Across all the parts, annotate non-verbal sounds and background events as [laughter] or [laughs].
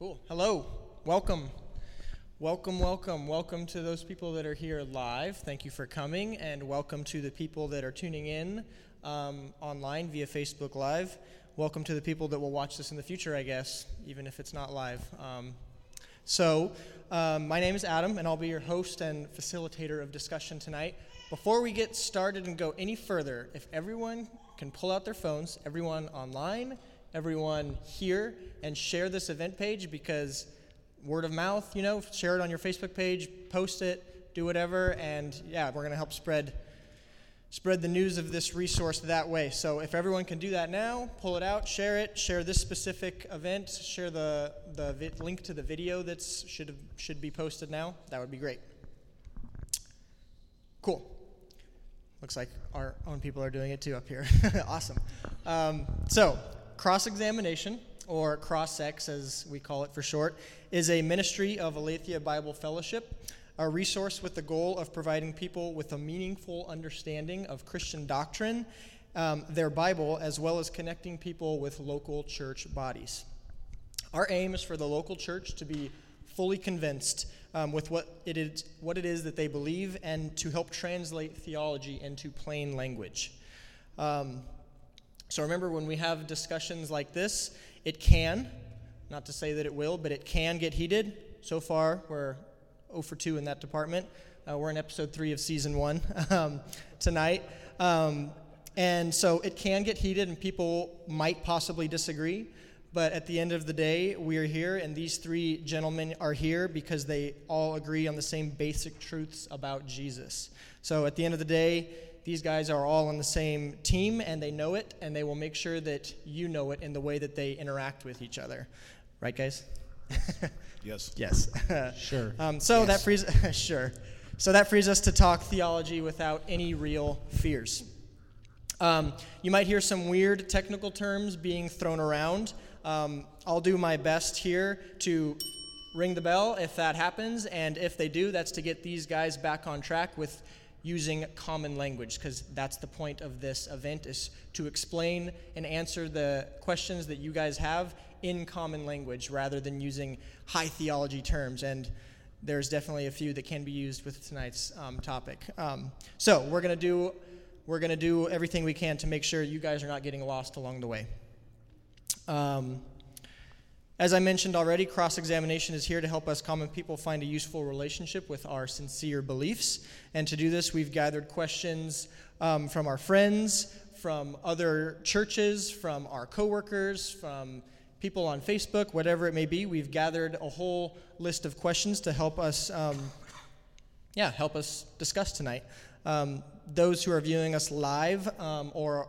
Cool. Hello. Welcome. Welcome, welcome, welcome to those people that are here live. Thank you for coming, and welcome to the people that are tuning in um, online via Facebook Live. Welcome to the people that will watch this in the future, I guess, even if it's not live. Um, so, um, my name is Adam, and I'll be your host and facilitator of discussion tonight. Before we get started and go any further, if everyone can pull out their phones, everyone online, everyone here, and share this event page because word of mouth, you know, share it on your Facebook page, post it, do whatever, and yeah, we're going to help spread spread the news of this resource that way. So if everyone can do that now, pull it out, share it, share this specific event, share the, the vi- link to the video that should, should be posted now, that would be great. Cool. Looks like our own people are doing it too up here. [laughs] awesome. Um, so, cross examination, or CrossX as we call it for short, is a ministry of Aletheia Bible Fellowship a resource with the goal of providing people with a meaningful understanding of Christian doctrine, um, their Bible, as well as connecting people with local church bodies. Our aim is for the local church to be fully convinced um, with what it, is, what it is that they believe and to help translate theology into plain language. Um, so remember, when we have discussions like this, it can, not to say that it will, but it can get heated. So far, we're 0 for 2 in that department. Uh, we're in episode 3 of season 1 [laughs] um, tonight. Um, and so it can get heated, and people might possibly disagree. But at the end of the day, we are here, and these three gentlemen are here because they all agree on the same basic truths about Jesus. So at the end of the day, these guys are all on the same team, and they know it, and they will make sure that you know it in the way that they interact with each other. Right, guys? [laughs] Yes. Yes. [laughs] Sure. Um, so Yes. that frees [laughs] sure. So that frees us to talk theology without any real fears. Um, you might hear some weird technical terms being thrown around. Um, I'll do my best here to ring the bell if that happens, and if they do, that's to get these guys back on track with using common language, because that's the point of this event is to explain and answer the questions that you guys have in common language rather than using high theology terms. And there's definitely a few that can be used with tonight's um, topic. Um, so we're gonna do we're gonna do everything we can to make sure you guys are not getting lost along the way. Um, as I mentioned already, cross examination is here to help us common people find a useful relationship with our sincere beliefs. And to do this, we've gathered questions um, from our friends, from other churches, from our coworkers, from people on Facebook, whatever it may be. We've gathered a whole list of questions to help us, um, yeah, help us discuss tonight. Um, those who are viewing us live um, or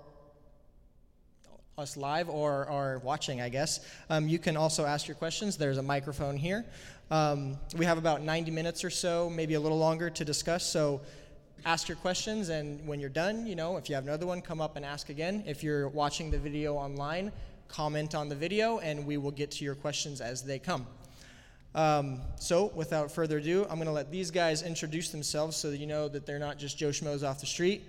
us live or are watching, I guess, um, you can also ask your questions. There's a microphone here. Um, we have about 90 minutes or so, maybe a little longer to discuss. So ask your questions, and when you're done, you know, if you have another one, come up and ask again. If you're watching the video online, comment on the video, and we will get to your questions as they come. Um, so, without further ado, I'm going to let these guys introduce themselves so that you know that they're not just Joe Schmoes off the street.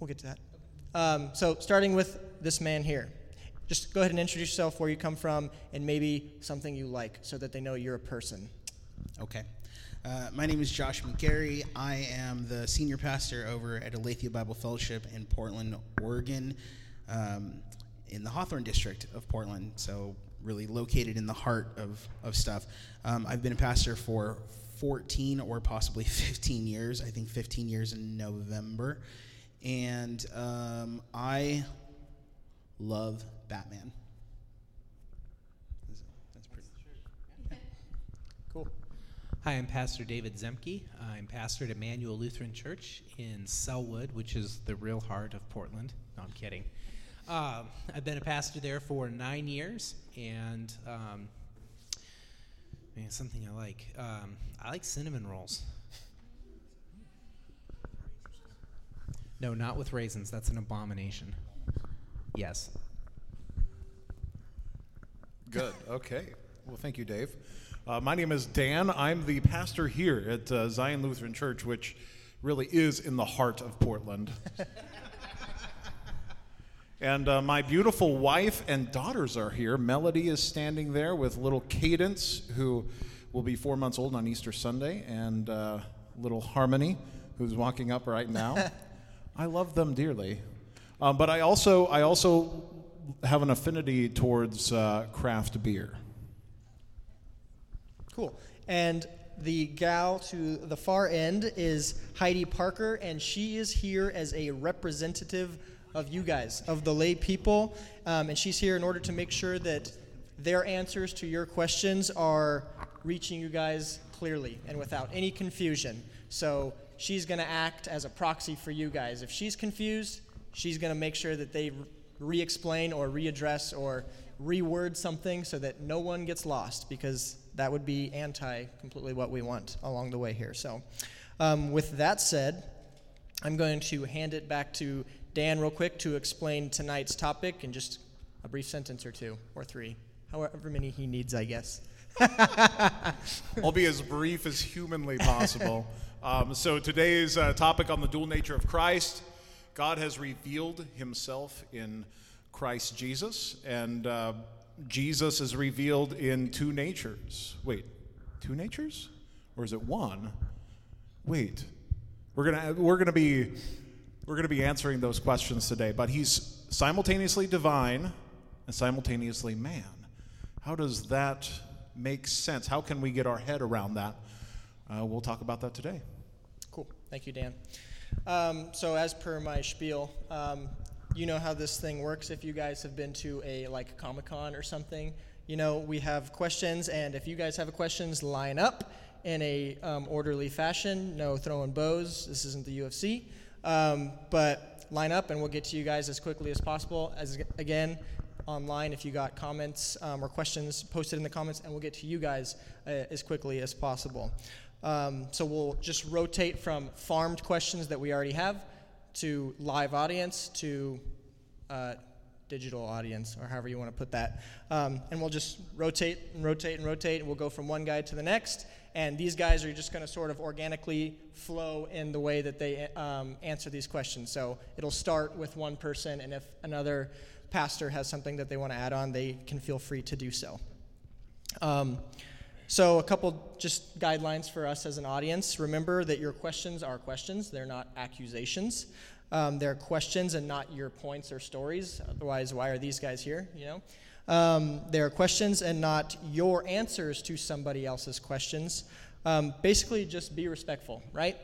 We'll get to that. Um, so, starting with this man here. Just go ahead and introduce yourself, where you come from, and maybe something you like so that they know you're a person. Okay. Uh, my name is Josh McGarry. I am the senior pastor over at Aletheia Bible Fellowship in Portland, Oregon, um, in the Hawthorne district of Portland. So, really located in the heart of, of stuff. Um, I've been a pastor for 14 or possibly [laughs] 15 years. I think 15 years in November. And um, I love Batman. That's, pretty. [laughs] Cool. Hi, I'm Pastor David Zemke. I'm pastor at Emmanuel Lutheran Church in Sellwood, which is the real heart of Portland. No, I'm kidding. Um, I've been a pastor there for nine years, and um, man, something I like. Um, I like cinnamon rolls. No, not with raisins. That's an abomination. Yes. Good. Okay. Well, thank you, Dave. Uh, my name is Dan. I'm the pastor here at uh, Zion Lutheran Church, which really is in the heart of Portland. [laughs] And uh, my beautiful wife and daughters are here. Melody is standing there with little Cadence, who will be four months old on Easter Sunday, and uh, little Harmony, who's walking up right now. [laughs] I love them dearly. Um, but I also, I also have an affinity towards uh, craft beer. Cool. And the gal to the far end is Heidi Parker, and she is here as a representative of you guys, of the lay people. Um, and she's here in order to make sure that their answers to your questions are reaching you guys clearly and without any confusion. So she's going to act as a proxy for you guys. If she's confused, she's going to make sure that they re explain or readdress or reword something so that no one gets lost because that would be anti completely what we want along the way here. So, um, with that said, I'm going to hand it back to Dan real quick to explain tonight's topic in just a brief sentence or two or three, however many he needs, I guess. [laughs] I'll be as brief as humanly possible. Um, so, today's uh, topic on the dual nature of Christ God has revealed himself in Christ Jesus, and uh, Jesus is revealed in two natures. Wait, two natures? Or is it one? Wait. We're going to we're going to be we're going to be answering those questions today, but he's simultaneously divine and simultaneously man. How does that make sense? How can we get our head around that? Uh, we'll talk about that today. Cool. Thank you, Dan. Um, so, as per my spiel, um, you know how this thing works. If you guys have been to a like Comic Con or something, you know we have questions, and if you guys have questions, line up in a um, orderly fashion. No throwing bows. This isn't the UFC, um, but line up, and we'll get to you guys as quickly as possible. As again, online if you got comments um, or questions posted in the comments and we'll get to you guys uh, as quickly as possible um, so we'll just rotate from farmed questions that we already have to live audience to uh, digital audience, or however you want to put that. Um, and we'll just rotate and rotate and rotate, and we'll go from one guy to the next. And these guys are just going to sort of organically flow in the way that they um, answer these questions. So it'll start with one person, and if another pastor has something that they want to add on, they can feel free to do so. Um, so, a couple just guidelines for us as an audience. Remember that your questions are questions, they're not accusations. Um, they're questions and not your points or stories. Otherwise, why are these guys here? You know, um, they're questions and not your answers to somebody else's questions. Um, basically, just be respectful, right?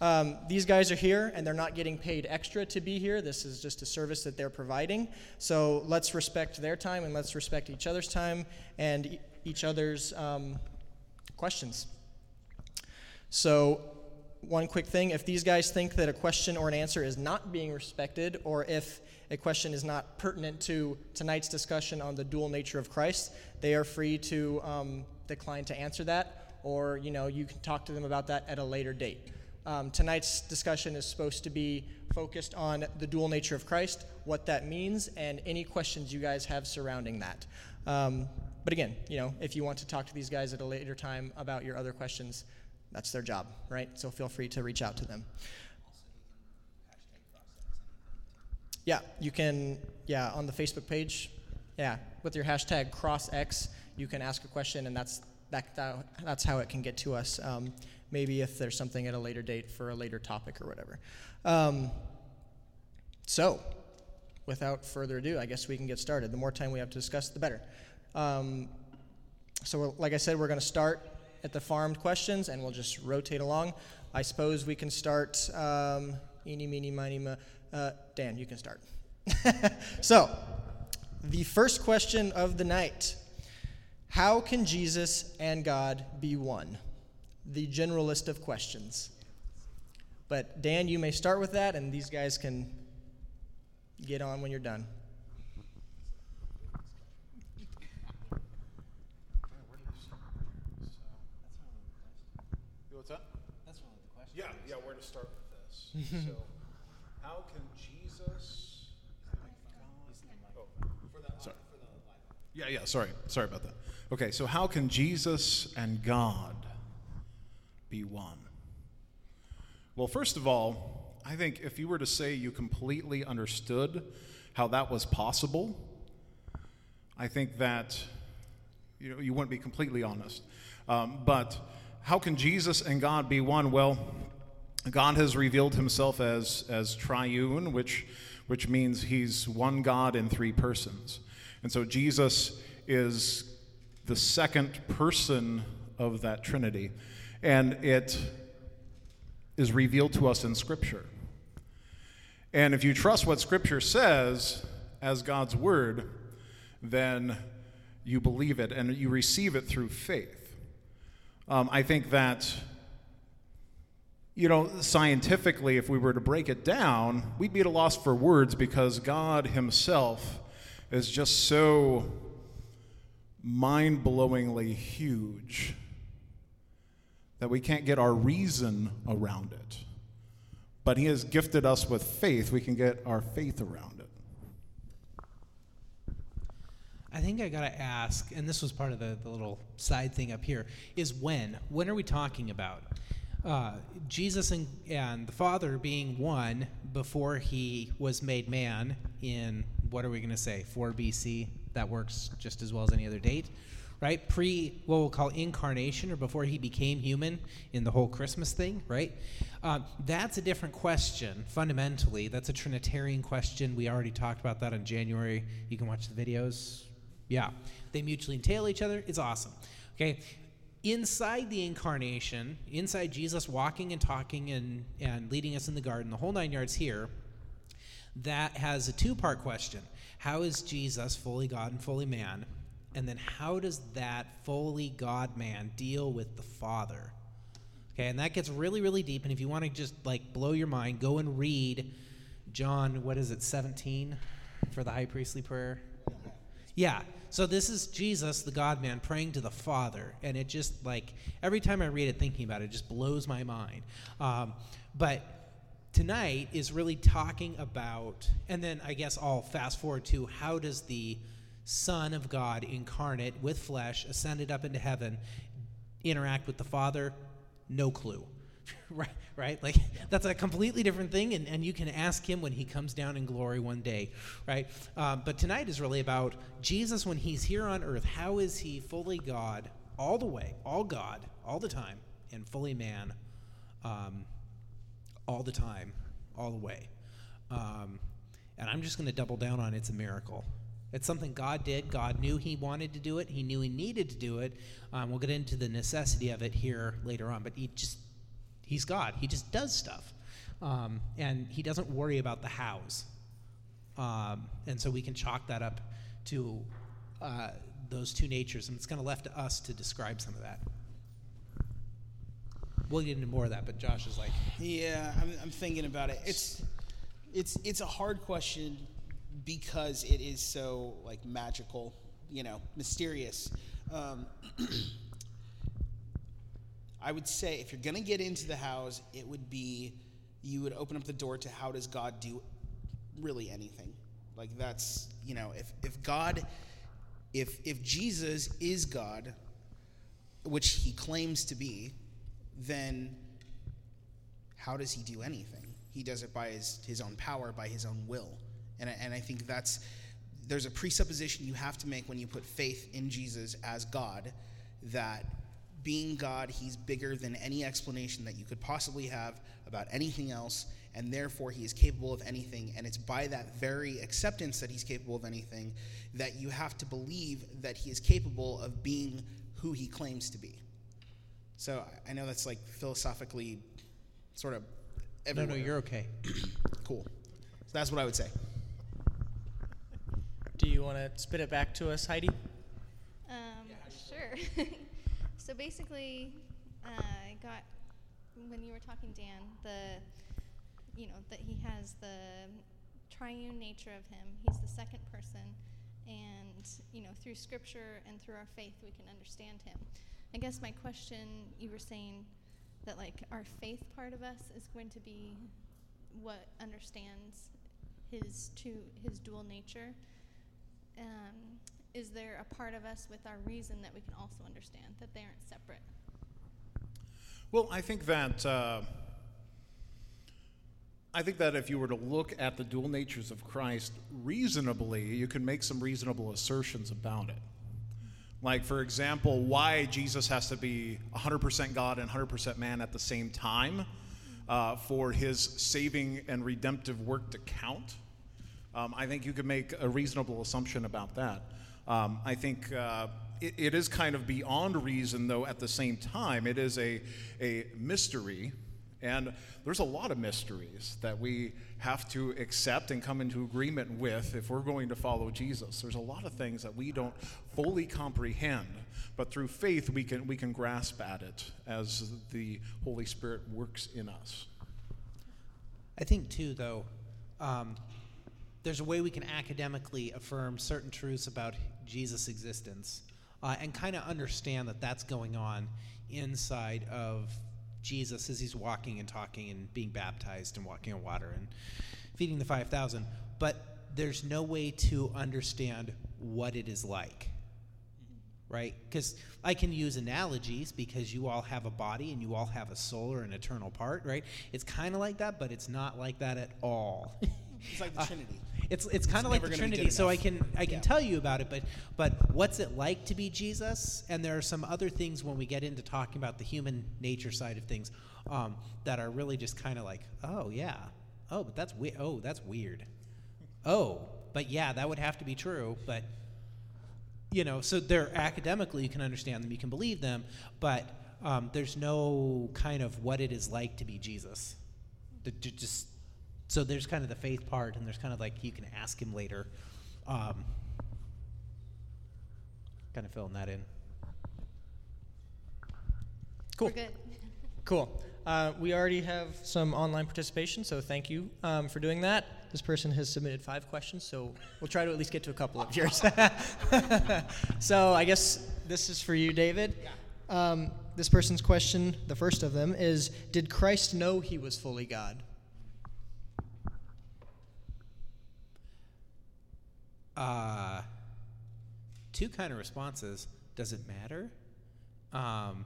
Um, these guys are here and they're not getting paid extra to be here. This is just a service that they're providing. So let's respect their time and let's respect each other's time and e- each other's um, questions. So, one quick thing if these guys think that a question or an answer is not being respected, or if a question is not pertinent to tonight's discussion on the dual nature of Christ, they are free to um, decline to answer that, or you know you can talk to them about that at a later date. Um, tonight's discussion is supposed to be focused on the dual nature of Christ, what that means, and any questions you guys have surrounding that. Um, but again, you know, if you want to talk to these guys at a later time about your other questions, that's their job, right? So feel free to reach out to them. Yeah, you can, yeah, on the Facebook page, yeah, with your hashtag CrossX, you can ask a question, and that's, that, that that's how it can get to us. Um, maybe if there's something at a later date for a later topic or whatever. Um, so, without further ado, I guess we can get started. The more time we have to discuss, the better. Um, so, like I said, we're going to start at the farmed questions and we'll just rotate along. I suppose we can start. Um, eeny, meeny, miny, mo. Uh, Dan, you can start. [laughs] so, the first question of the night How can Jesus and God be one? The general list of questions. But, Dan, you may start with that, and these guys can get on when you're done. What's that? That's one of the questions. Yeah, yeah, where to start with this. so, [laughs] how can Jesus. Oh, sorry. Yeah, yeah, sorry. Sorry about that. Okay, so how can Jesus and God be one? Well, first of all, I think if you were to say you completely understood how that was possible, I think that you know you wouldn't be completely honest. Um, but how can Jesus and God be one? Well, God has revealed Himself as as triune, which which means He's one God in three persons, and so Jesus is the second person of that Trinity, and it is revealed to us in Scripture. And if you trust what Scripture says as God's Word, then you believe it and you receive it through faith. Um, I think that, you know, scientifically, if we were to break it down, we'd be at a loss for words because God Himself is just so mind blowingly huge that we can't get our reason around it. But He has gifted us with faith, we can get our faith around it. I think I got to ask, and this was part of the, the little side thing up here, is when? When are we talking about? Uh, Jesus and, and the Father being one before he was made man in, what are we going to say, 4 BC? That works just as well as any other date, right? Pre what we'll call incarnation or before he became human in the whole Christmas thing, right? Uh, that's a different question fundamentally. That's a Trinitarian question. We already talked about that in January. You can watch the videos. Yeah, they mutually entail each other. It's awesome. Okay, inside the incarnation, inside Jesus walking and talking and, and leading us in the garden, the whole nine yards here, that has a two part question. How is Jesus fully God and fully man? And then how does that fully God man deal with the Father? Okay, and that gets really, really deep. And if you want to just like blow your mind, go and read John, what is it, 17 for the high priestly prayer? Yeah. So this is Jesus, the God man, praying to the Father. And it just like, every time I read it, thinking about it, it just blows my mind. Um, but tonight is really talking about, and then I guess I'll fast forward to how does the Son of God incarnate with flesh, ascended up into heaven, interact with the Father? No clue. [laughs] right, right? Like that's a completely different thing, and, and you can ask him when he comes down in glory one day, right? Um, but tonight is really about Jesus when he's here on earth. How is he fully God all the way, all God, all the time, and fully man um, all the time, all the way? Um, and I'm just going to double down on it's a miracle. It's something God did. God knew He wanted to do it. He knew He needed to do it. Um, we'll get into the necessity of it here later on, but He just He's God. He just does stuff. Um, and he doesn't worry about the hows. Um, and so we can chalk that up to uh, those two natures. And it's kind of left to us to describe some of that. We'll get into more of that, but Josh is like, Yeah, I'm, I'm thinking about it. It's it's it's a hard question because it is so like magical, you know, mysterious. Um, [clears throat] I would say if you're going to get into the hows, it would be you would open up the door to how does God do really anything? Like that's, you know, if if God if if Jesus is God, which he claims to be, then how does he do anything? He does it by his, his own power, by his own will. And, I- and I think that's, there's a presupposition you have to make when you put faith in Jesus as God that being God, he's bigger than any explanation that you could possibly have about anything else, and therefore he is capable of anything. And it's by that very acceptance that he's capable of anything that you have to believe that he is capable of being who he claims to be. So I- I know that's like philosophically sort of no, everywhere. no, you're okay. [clears throat] cool. So that's what I would say. Do you want to spit it back to us, Heidi? Um, sure. [laughs] so basically, uh, I got when you were talking, Dan, the you know that he has the triune nature of him. He's the second person, and you know through Scripture and through our faith we can understand him. I guess my question, you were saying that like our faith part of us is going to be what understands his two his dual nature um, is there a part of us with our reason that we can also understand that they aren't separate? Well, I think that uh, I think that if you were to look at the dual natures of Christ reasonably, you can make some reasonable assertions about it. Like, for example, why Jesus has to be 100% God and 100% man at the same time uh, for his saving and redemptive work to count. Um, I think you could make a reasonable assumption about that. Um, I think uh, it, it is kind of beyond reason, though, at the same time. It is a, a mystery. And there's a lot of mysteries that we have to accept and come into agreement with if we're going to follow Jesus. There's a lot of things that we don't fully comprehend, but through faith we can, we can grasp at it as the Holy Spirit works in us. I think, too, though, um, there's a way we can academically affirm certain truths about Jesus' existence uh, and kind of understand that that's going on inside of Jesus as he's walking and talking and being baptized and walking on water and feeding the 5,000. But there's no way to understand what it is like right? Because I can use analogies because you all have a body and you all have a soul or an eternal part, right? It's kind of like that, but it's not like that at all. [laughs] It's like the Uh, Trinity. It's it's kind of like the Trinity. So I can I can Yeah. tell you about it, but but what's it like to be Jesus? And there are some other things when we get into talking about the human nature side of things um, that are really just kind of like, oh yeah, oh but that's weird. Oh that's weird. Oh, but yeah, that would have to be true. But you know, so they're academically you can understand them, you can believe them, but um, there's no kind of what it is like to be Jesus. The- just so there's kind of the faith part, and there's kind of like you can ask him later. Um, kind of filling that in. Cool. We're good. [laughs] Cool. Uh, we already have some online participation, so thank you um, for doing that. This person has submitted five questions, so we'll try to at least get to a couple of yours. [laughs] so I guess this is for you, David. Um, this person's question, the first of them, is Did Christ know he was fully God? Uh, two kind of responses. Does it matter? Um,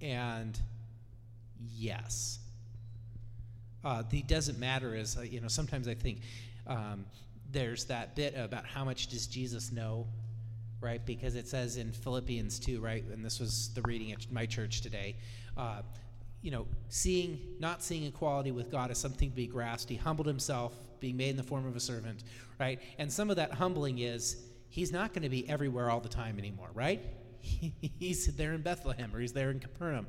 and yes. Uh, the doesn't matter is, uh, you know, sometimes I think um, there's that bit about how much does Jesus know, right? Because it says in Philippians 2, right? And this was the reading at my church today. Uh, you know, seeing, not seeing equality with God as something to be grasped, he humbled himself, being made in the form of a servant, right? And some of that humbling is he's not going to be everywhere all the time anymore, right? [laughs] he's there in Bethlehem or he's there in Capernaum.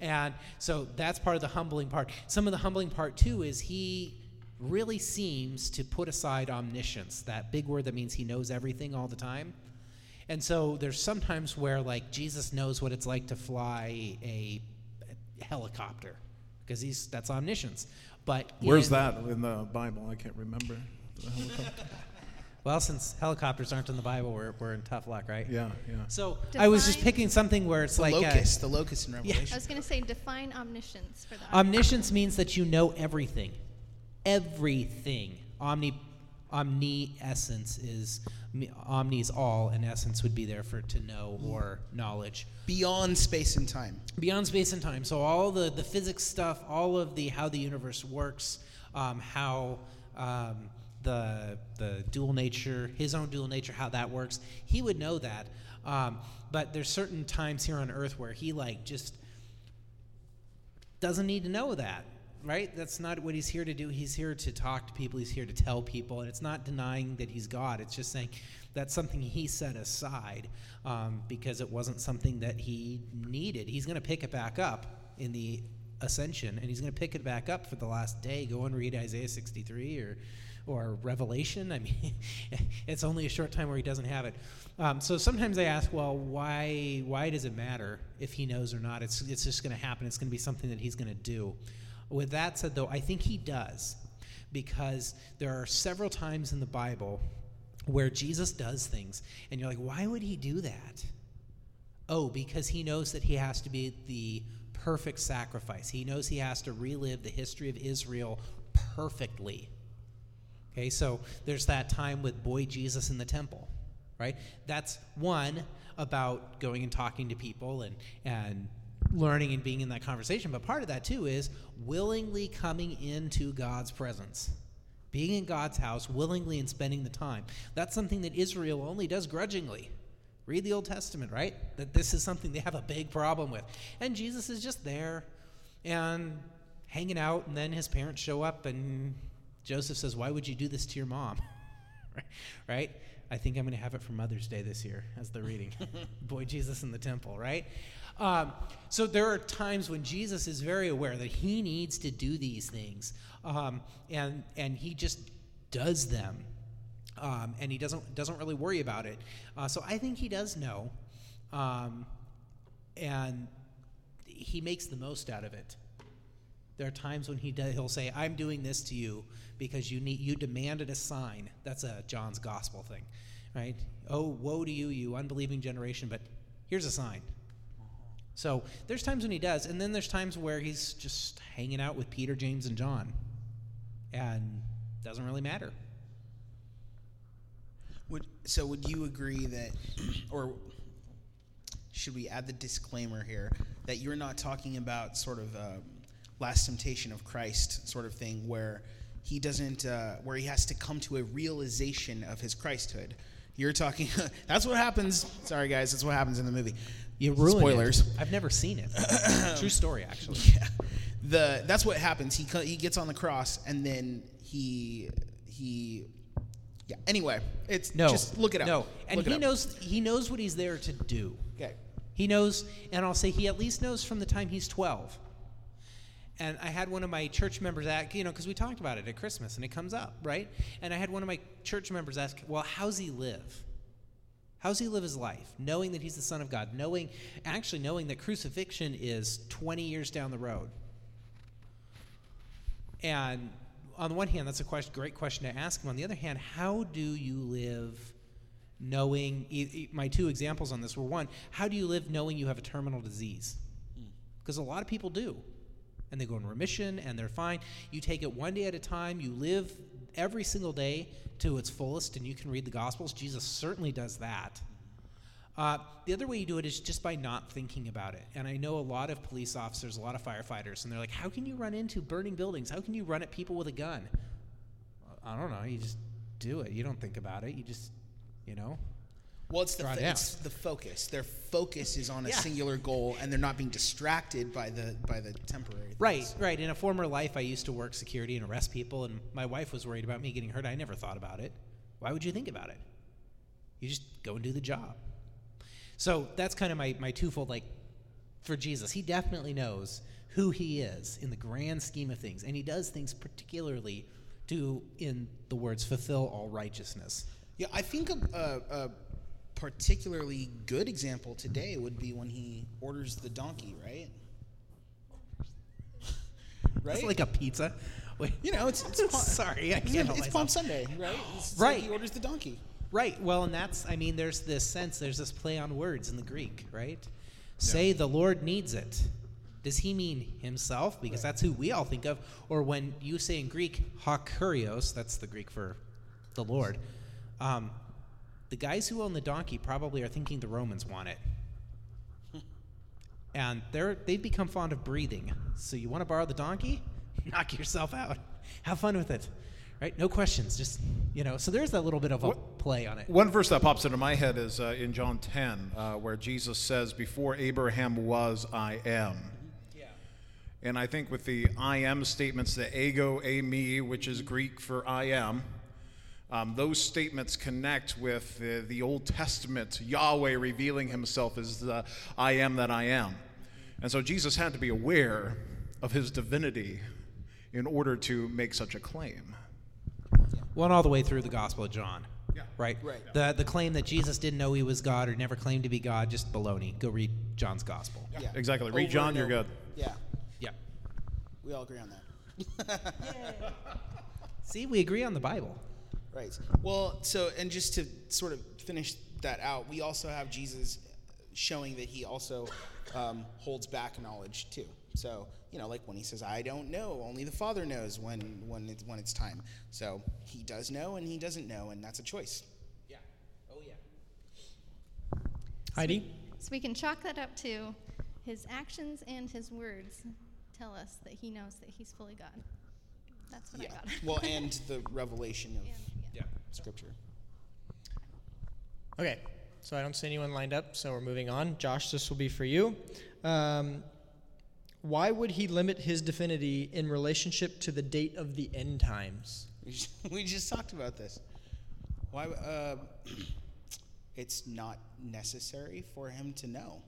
And so that's part of the humbling part. Some of the humbling part, too, is he really seems to put aside omniscience, that big word that means he knows everything all the time. And so there's sometimes where, like, Jesus knows what it's like to fly a helicopter because he's that's omniscience. But Where's in- that in the Bible? I can't remember. The helicopter. [laughs] Well, since helicopters aren't in the Bible, we're, we're in tough luck, right? yeah, yeah. So I was just picking something where it's The like uh, locust, the locust in Revelation. I was going to say define omniscience for the omniscience means that you know everything, everything. Omni, omni essence is omni's all, and essence would be there for to know or knowledge. Beyond space and time. beyond space and time. So all the the physics stuff, all of the how the universe works, um, how um, the the dual nature, his own dual nature, how that works. He would know that. Um, but there's certain times here on Earth where he like just doesn't need to know that. Right? That's not what he's here to do. He's here to talk to people. He's here to tell people. And it's not denying that he's God. It's just saying that's something he set aside um, because it wasn't something that he needed. He's going to pick it back up in the ascension, and he's going to pick it back up for the last day. Go and read Isaiah 63 or or Revelation. I mean, [laughs] it's only a short time where he doesn't have it. Um, so sometimes I ask, well, why why does it matter if he knows or not? It's it's just going to happen. It's going to be something that he's going to do. With that said, though, I think he does because there are several times in the Bible where Jesus does things, and you're like, why would he do that? Oh, because he knows that he has to be the perfect sacrifice. He knows he has to relive the history of Israel perfectly. Okay, so there's that time with boy Jesus in the temple, right? That's one about going and talking to people and and learning and being in that conversation. But part of that too is willingly coming into God's presence. Being in God's house willingly and spending the time. That's something that Israel only does grudgingly. Read the Old Testament, right? That this is something they have a big problem with. And Jesus is just there and hanging out, and then his parents show up, and Joseph says, Why would you do this to your mom? [laughs] right? I think I'm going to have it for Mother's Day this year as the reading. [laughs] Boy, Jesus in the temple, right? Um, so there are times when Jesus is very aware that he needs to do these things, um, and and he just does them, um, and he doesn't doesn't really worry about it. Uh, so I think he does know, um, and he makes the most out of it. There are times when he does, he'll say, "I'm doing this to you because you need you demanded a sign." That's a John's gospel thing, right? Oh, woe to you, you unbelieving generation! But here's a sign. So there's times when he does, and then there's times where he's just hanging out with Peter, James, and John, and doesn't really matter. Would so? Would you agree that, or should we add the disclaimer here that you're not talking about sort of um, last temptation of Christ sort of thing where he doesn't, uh, where he has to come to a realization of his Christhood. You're talking. [laughs] that's what happens. Sorry, guys. That's what happens in the movie. You ruined Spoilers. It. I've never seen it. [coughs] True story, actually. Yeah. The that's what happens. He co- he gets on the cross and then he he yeah. Anyway, it's No, just look it up. No, and Look he knows he knows what he's there to do. Okay. He knows, and I'll say he at least knows from the time he's 12. And I had one of my church members ask, you know, because we talked about it at Christmas and it comes up, right? And I had one of my church members ask, well, how's he live? How's he live his life? Knowing that he's the Son of God, knowing, actually knowing that crucifixion is 20 years down the road. And on the one hand, that's a question, great question to ask him. On the other hand, how do you live knowing? e- e- My two examples on this were one, how do you live knowing you have a terminal disease? Hmm. Because a lot of people do. And they go in remission and they're fine. You take it one day at a time, you live every single day to its fullest, and you can read the Gospels. Jesus certainly does that. Uh, the other way you do it is just by not thinking about it. And I know a lot of police officers, a lot of firefighters, and they're like, how can you run into burning buildings? How can you run at people with a gun? I don't know. You just do it. You don't think about it. You just, you know. Well, it's the it's the focus. Their focus is on a Yeah. singular goal, and they're not being distracted by the by the temporary. Right, things. right. In a former life, I used to work security and arrest people, and my wife was worried about me getting hurt. I never thought about it. Why would you think about it? You just go and do the job. So that's kind of my, my twofold like for Jesus. He definitely knows who he is in the grand scheme of things, and he does things particularly to, in the words, fulfill all righteousness. Yeah, I think a, a, a particularly good example today would be when he orders the donkey, right? [laughs] right. It's like a pizza. Wait, you know, it's, it's [laughs] sorry, I can't it's Palm. Sunday, right? It's Right. Like he orders the donkey. Right. Well, and that's, I mean, there's this sense, there's this play on words in the Greek, right? Say the Lord needs it. Does he mean himself? Because that's who we all think of. Or when you say in Greek, hakurios, that's the Greek for the Lord, um, the guys who own the donkey probably are thinking the Romans want it. [laughs] And they're, they've become fond of breathing. So you want to borrow the donkey? [laughs] Knock yourself out. Have fun with it. Right? No questions. Just, you know, so there's that little bit of a What- play on it. One verse that pops into my head is uh, in John 10, uh, where Jesus says, Before Abraham was, I am. And I think with the I am statements, the ego eimi, which is Greek for I am, um, those statements connect with the, the Old Testament, Yahweh revealing himself as the I am that I am. And so Jesus had to be aware of his divinity in order to make such a claim. Well, all the way through the Gospel of John. Yeah. Right? Right. The, the claim that Jesus didn't know he was God or never claimed to be God, just baloney. Go read John's Gospel. Yeah. Exactly. Read Over John, you're good. Yeah, Yeah. we all agree on that. [laughs] See, we agree on the Bible. Right. Well, so and just to sort of finish that out, we also have Jesus showing that he also um, holds back knowledge too. So you know, like when he says, "I don't know," only the Father knows when when it's when it's time. So he does know and he doesn't know, and that's a choice. Yeah. Oh, yeah. Heidi? So we can chalk that up to his actions and his words tell us that he knows that he's fully God. That's what I got. well, [laughs] and the revelation of yeah. Scripture. Okay, so I don't see anyone lined up, so we're moving on. Josh, this will be for you. Um, why would he limit his divinity in relationship to the date of the end times? [laughs] We just, talked about this. Why? Uh, [clears throat] it's not necessary for him to know.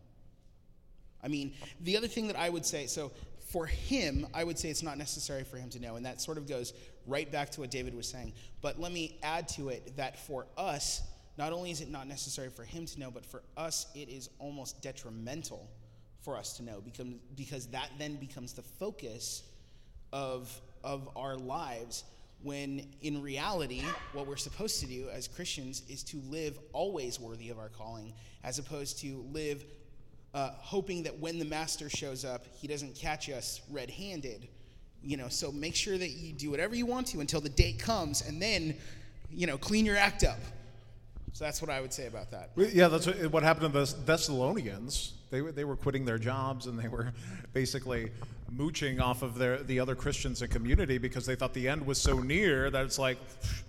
I mean, the other thing that I would say, so for him, I would say it's not necessary for him to know, and that sort of goes right back to what David was saying. But let me add to it that for us, not only is it not necessary for him to know, but for us, it is almost detrimental for us to know because, because that then becomes the focus of, of our lives when in reality what we're supposed to do as christians is to live always worthy of our calling as opposed to live uh, hoping that when the master shows up he doesn't catch us red-handed you know so make sure that you do whatever you want to until the date comes and then you know clean your act up so that's what i would say about that Yeah, that's what, happened to the Thessalonians. They were, they were quitting their jobs and they were [laughs] basically mooching off of their, the other Christians and community because they thought the end was so near that it's like,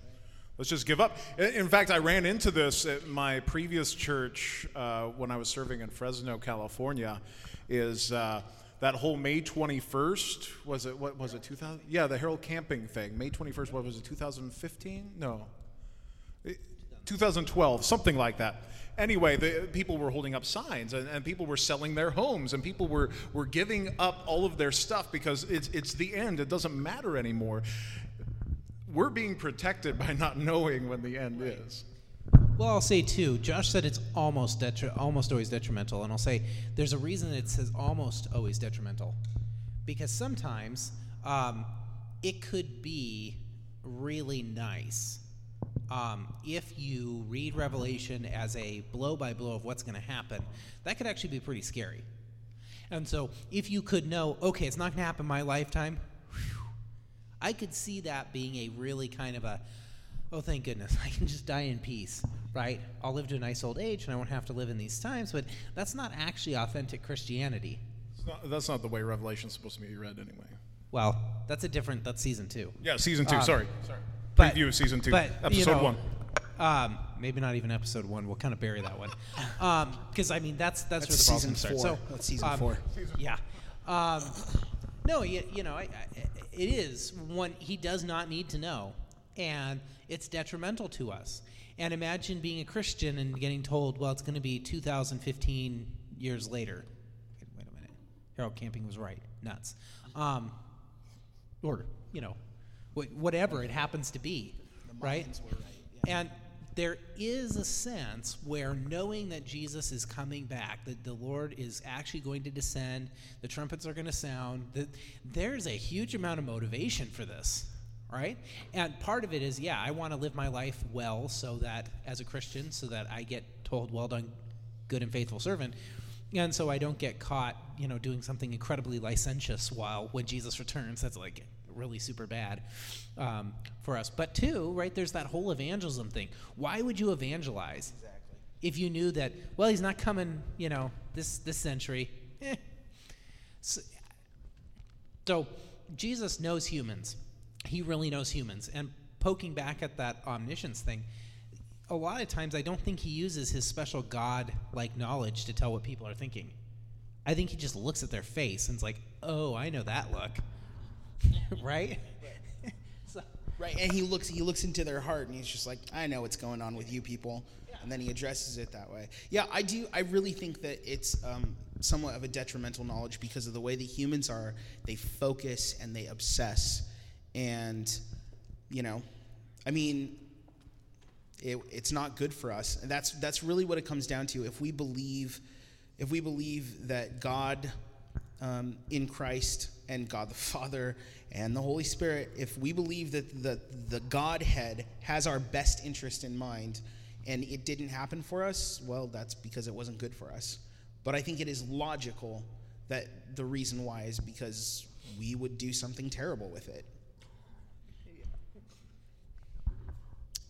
[sighs] let's just give up. In- In fact, I ran into this at my previous church uh, when I was serving in Fresno, California. Is uh, that whole May 21st? Was it what was it 2000? Yeah, the Harold Camping thing. May 21st. What was it? 2015? No. 2012, something like that. Anyway, the, people were holding up signs and, and people were selling their homes and people were, were giving up all of their stuff because it's, it's the end. It doesn't matter anymore. We're being protected [laughs] by not knowing when the end is. Well, I'll say too. Josh said it's almost detri- almost always detrimental, and I'll say there's a reason it says almost always detrimental, because sometimes um, it could be really nice um, if you read Revelation as a blow by blow of what's going to happen. That could actually be pretty scary. And so, if you could know, okay, it's not going to happen in my lifetime, whew, I could see that being a really kind of a, oh, thank goodness, [laughs] I can just die in peace, right? I'll live to a nice old age and I won't have to live in these times, but that's not actually authentic Christianity. It's not, that's not the way Revelation's supposed to be read anyway. Well, that's a different, that's season two. Yeah, season two. Um, sorry. Sorry. But- Preview of season two. but, episode you know, one. Um, maybe not even episode one. We'll kind of bury that one, because I mean that's that's, That's where the problem season starts. four. So That's season um, four. Yeah. Um, no, you, you know, I, I, it is one he does not need to know, and it's detrimental to us. And imagine being a Christian and getting told, well, it's going to be 2015 years later. Wait, wait a minute. Harold Camping was right. Nuts. Um, or you know, whatever it happens to be, right? Were right, yeah. And there is a sense where knowing that Jesus is coming back, that the Lord is actually going to descend, the trumpets are going to sound, that there's a huge amount of motivation for this, right? And part of it is, yeah, I want to live my life well so that as a Christian, so that I get told, well done, good and faithful servant. And so I don't get caught, you know, doing something incredibly licentious while when Jesus returns. That's like really super bad um, for us. But two, right? There's that whole evangelism thing. Why would you evangelize Exactly. if you knew that? Well, he's not coming, you know, this this century. Eh. So, so Jesus knows humans. He really knows humans. And poking back at that omniscience thing, a lot of times I don't think he uses his special God like knowledge to tell what people are thinking. I think he just looks at their face and is like, oh, I know that look. [laughs] right? [laughs] so, Right, and he looks he looks into their heart and he's just like, I know what's going on with you people, and then he addresses it that way. Yeah, I do. I really think that it's um, somewhat of a detrimental knowledge because of the way that humans are. They focus and they obsess, and you know, I mean, it, it's not good for us. And that's that's really what it comes down to. If we believe, if we believe that God um, in Christ and God the [laughs] Father and the Holy Spirit, if we believe that the the Godhead has our best interest in mind, and it didn't happen for us, well, that's because it wasn't good for us. But I think it is logical that the reason why is because we would do something terrible with it.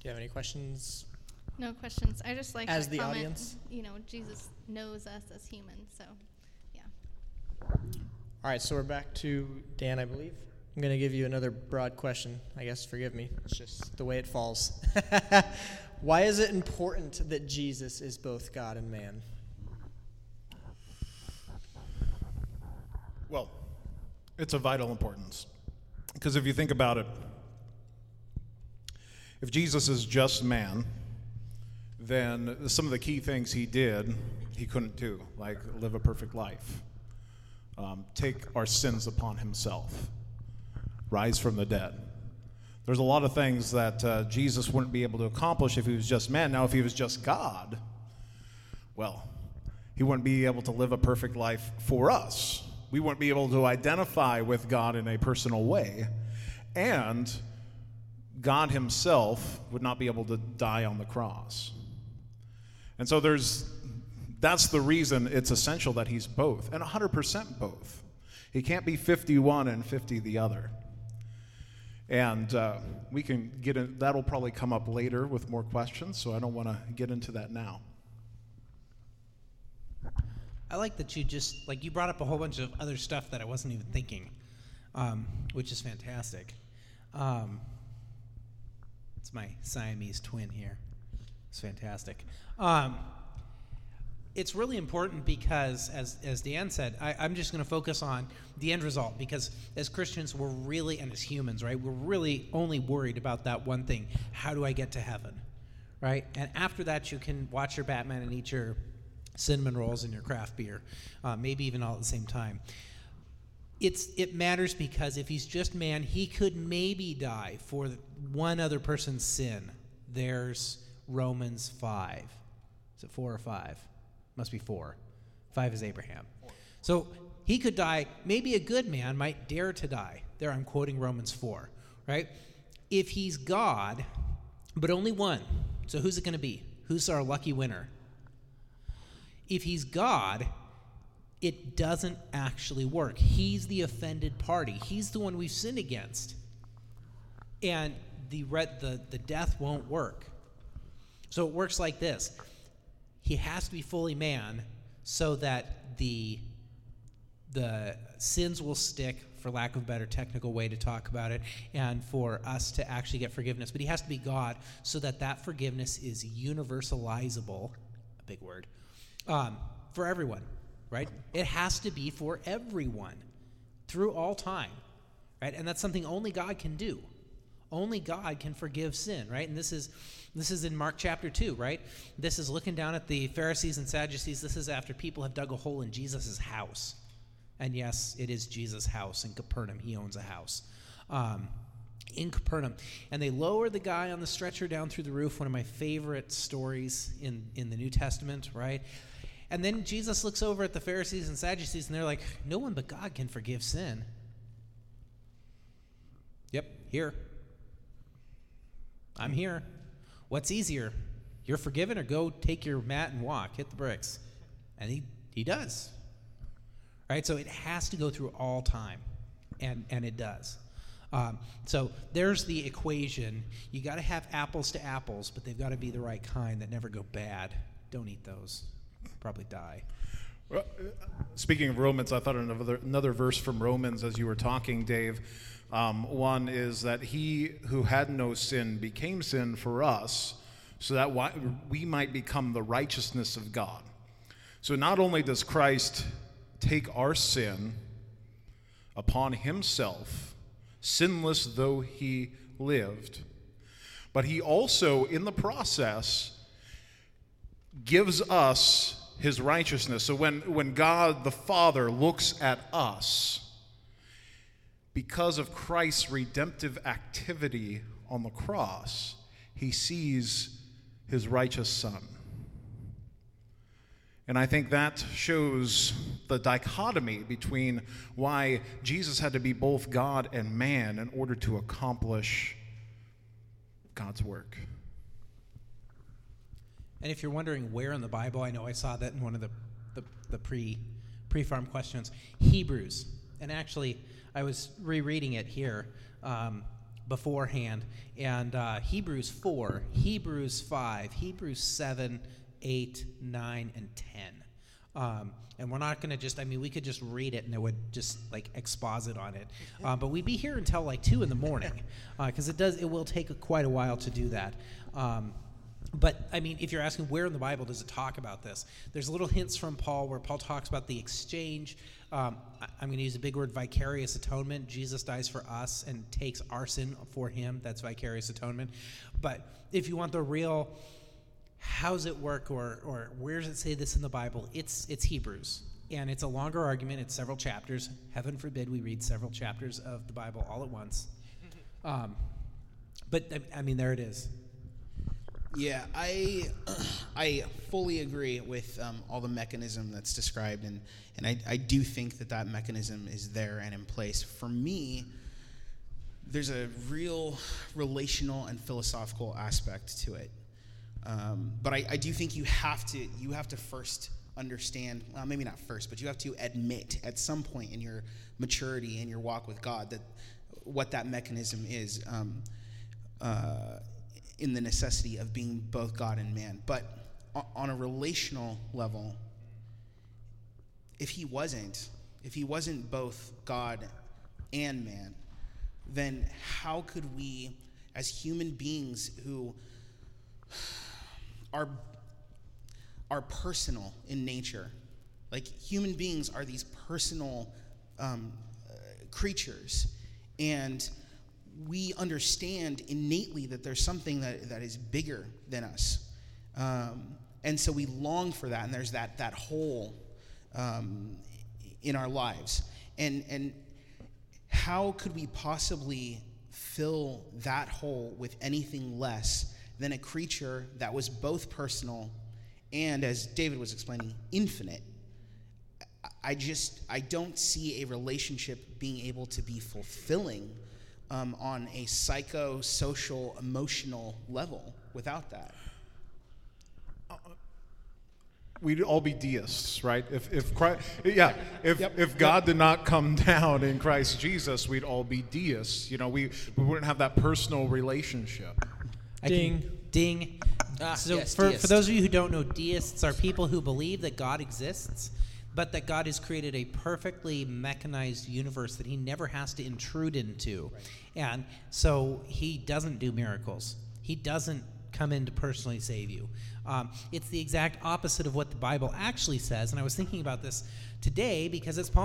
You have any questions? No questions. I just like As that the comment, audience? You know, Jesus knows us as humans, so yeah. All right, so we're back to Dan, I believe. I'm going to give you another broad question. I guess forgive me. It's just the way it falls. [laughs] Why is it important that Jesus is both God and man? Well, it's of vital importance. Because if you think about it, if Jesus is just man, then some of the key things he did, he couldn't do, like live a perfect life, um, take our sins upon himself, rise from the dead. There's a lot of things that uh, Jesus wouldn't be able to accomplish if he was just man. Now, if he was just God, well, he wouldn't be able to live a perfect life for us. We wouldn't be able to identify with God in a personal way. And God himself would not be able to die on the cross. And so there's that's the reason it's essential that he's both, and 100% both. He can't be 51 and 50 the other. And uh, we can get in, that'll probably come up later with more questions, so I don't want to get into that now. I like that you just like you brought up a whole bunch of other stuff that I wasn't even thinking, um, which is fantastic. Um, it's my Siamese twin here. It's fantastic. Um, it's really important because, as, as Dan said, I, I'm just going to focus on the end result because as Christians, we're really, and as humans, right, we're really only worried about that one thing how do I get to heaven? Right? And after that, you can watch your Batman and eat your cinnamon rolls and your craft beer, uh, maybe even all at the same time. It's, it matters because if he's just man, he could maybe die for one other person's sin. There's Romans 5. Is it 4 or 5? Must be four. Five is Abraham. So he could die. Maybe a good man might dare to die. There, I'm quoting Romans 4, right? If he's God, but only one. So who's it going to be? Who's our lucky winner? If he's God, it doesn't actually work. He's the offended party. He's the one we've sinned against. And the, the, the death won't work. So it works like this. He has to be fully man so that the the sins will stick for lack of a better technical way to talk about it and for us to actually get forgiveness. But he has to be god so that that forgiveness is universalizable a big word um, for everyone right? It has to be for everyone through all time right? And that's something only god can do only god can forgive sin right and this is this is in Mark chapter 2, right? This is looking down at the Pharisees and Sadducees. This is after people have dug a hole in Jesus' house. And yes, it is Jesus' house in Capernaum. He owns a house. Um, in Capernaum. And they lower the guy on the stretcher down through the roof, one of my favorite stories in, in the New Testament, right? And then Jesus looks over at the Pharisees and Sadducees, and they're like, No one but God can forgive sin. Yep, here. I'm here. What's easier? You're forgiven, or go take your mat and walk, hit the bricks. And he, he does. Right? So it has to go through all time. And, and it does. Um, so there's the equation. You got to have apples to apples, but they've got to be the right kind that never go bad. Don't eat those. Probably die. Well, speaking of Romans, I thought another, another verse from Romans as you were talking, Dave. Um, one is that he who had no sin became sin for us, so that we might become the righteousness of God. So not only does Christ take our sin upon himself, sinless though he lived, but he also, in the process, gives us his righteousness. So when, when God the Father looks at us, because of Christ's redemptive activity on the cross, he sees his righteous son. And I think that shows the dichotomy between why Jesus had to be both God and man in order to accomplish God's work. And if you're wondering where in the Bible, I know I saw that in one of the, the, the pre pre farm questions Hebrews. And actually, I was rereading it here um, beforehand, and uh, Hebrews 4, Hebrews 5, Hebrews 7, 8, 9, and 10 Um, and we're not going to just, I mean, we could just read it and it would just like exposit on it. [laughs] Uh, but we'd be here until like 2 in the morning [laughs] because it does, it will take a, quite a while to do that. Um, but I mean, if you're asking where in the Bible does it talk about this, there's little hints from Paul where Paul talks about the exchange. Um, I, I'm going to use a big word, vicarious atonement. Jesus dies for us and takes our sin for him. That's vicarious atonement. But if you want the real, how's it work or, or where does it say this in the Bible? It's, it's Hebrews. And it's a longer argument. It's several chapters. Heaven forbid we read several chapters of the Bible all at once. [laughs] Um, but I, I mean, there it is. Yeah, I [clears throat] I fully agree with um, all the mechanism that's described, and and I, I do think that that mechanism is there and in place. For me, there's a real relational and philosophical aspect to it, um, but I, I do think you have to you have to first understand well maybe not first but you have to admit at some point in your maturity in your walk with god that what that mechanism is um, uh, in the necessity of being both God and man. But on a relational level, if he wasn't, if he wasn't both God and man, then how could we, as human beings who are are personal in nature, like human beings are these personal um, uh, creatures, and we understand innately that there's something that, that is bigger than us. Um, and so we long for that, and there's that, that hole um, in our lives. And, and how could we possibly fill that hole with anything less than a creature that was both personal and, as David was explaining, infinite? I just, I don't see a relationship being able to be fulfilling um, on a psycho-social, emotional level without that. We'd all be deists, right? If, if Christ, yeah, if, if God did not come [laughs] down in Christ Jesus, we'd all be deists. You know, we, we wouldn't have that personal relationship. I Ding. Can, ding. Ah, so yes, for, for those of you who don't know, deists are people who believe that God exists, but that God has created a perfectly mechanized universe that he never has to intrude into. And so he doesn't do miracles. He doesn't come in to personally save you. Um, it's the exact opposite of what the Bible actually says. And I was thinking about this today because it's Palm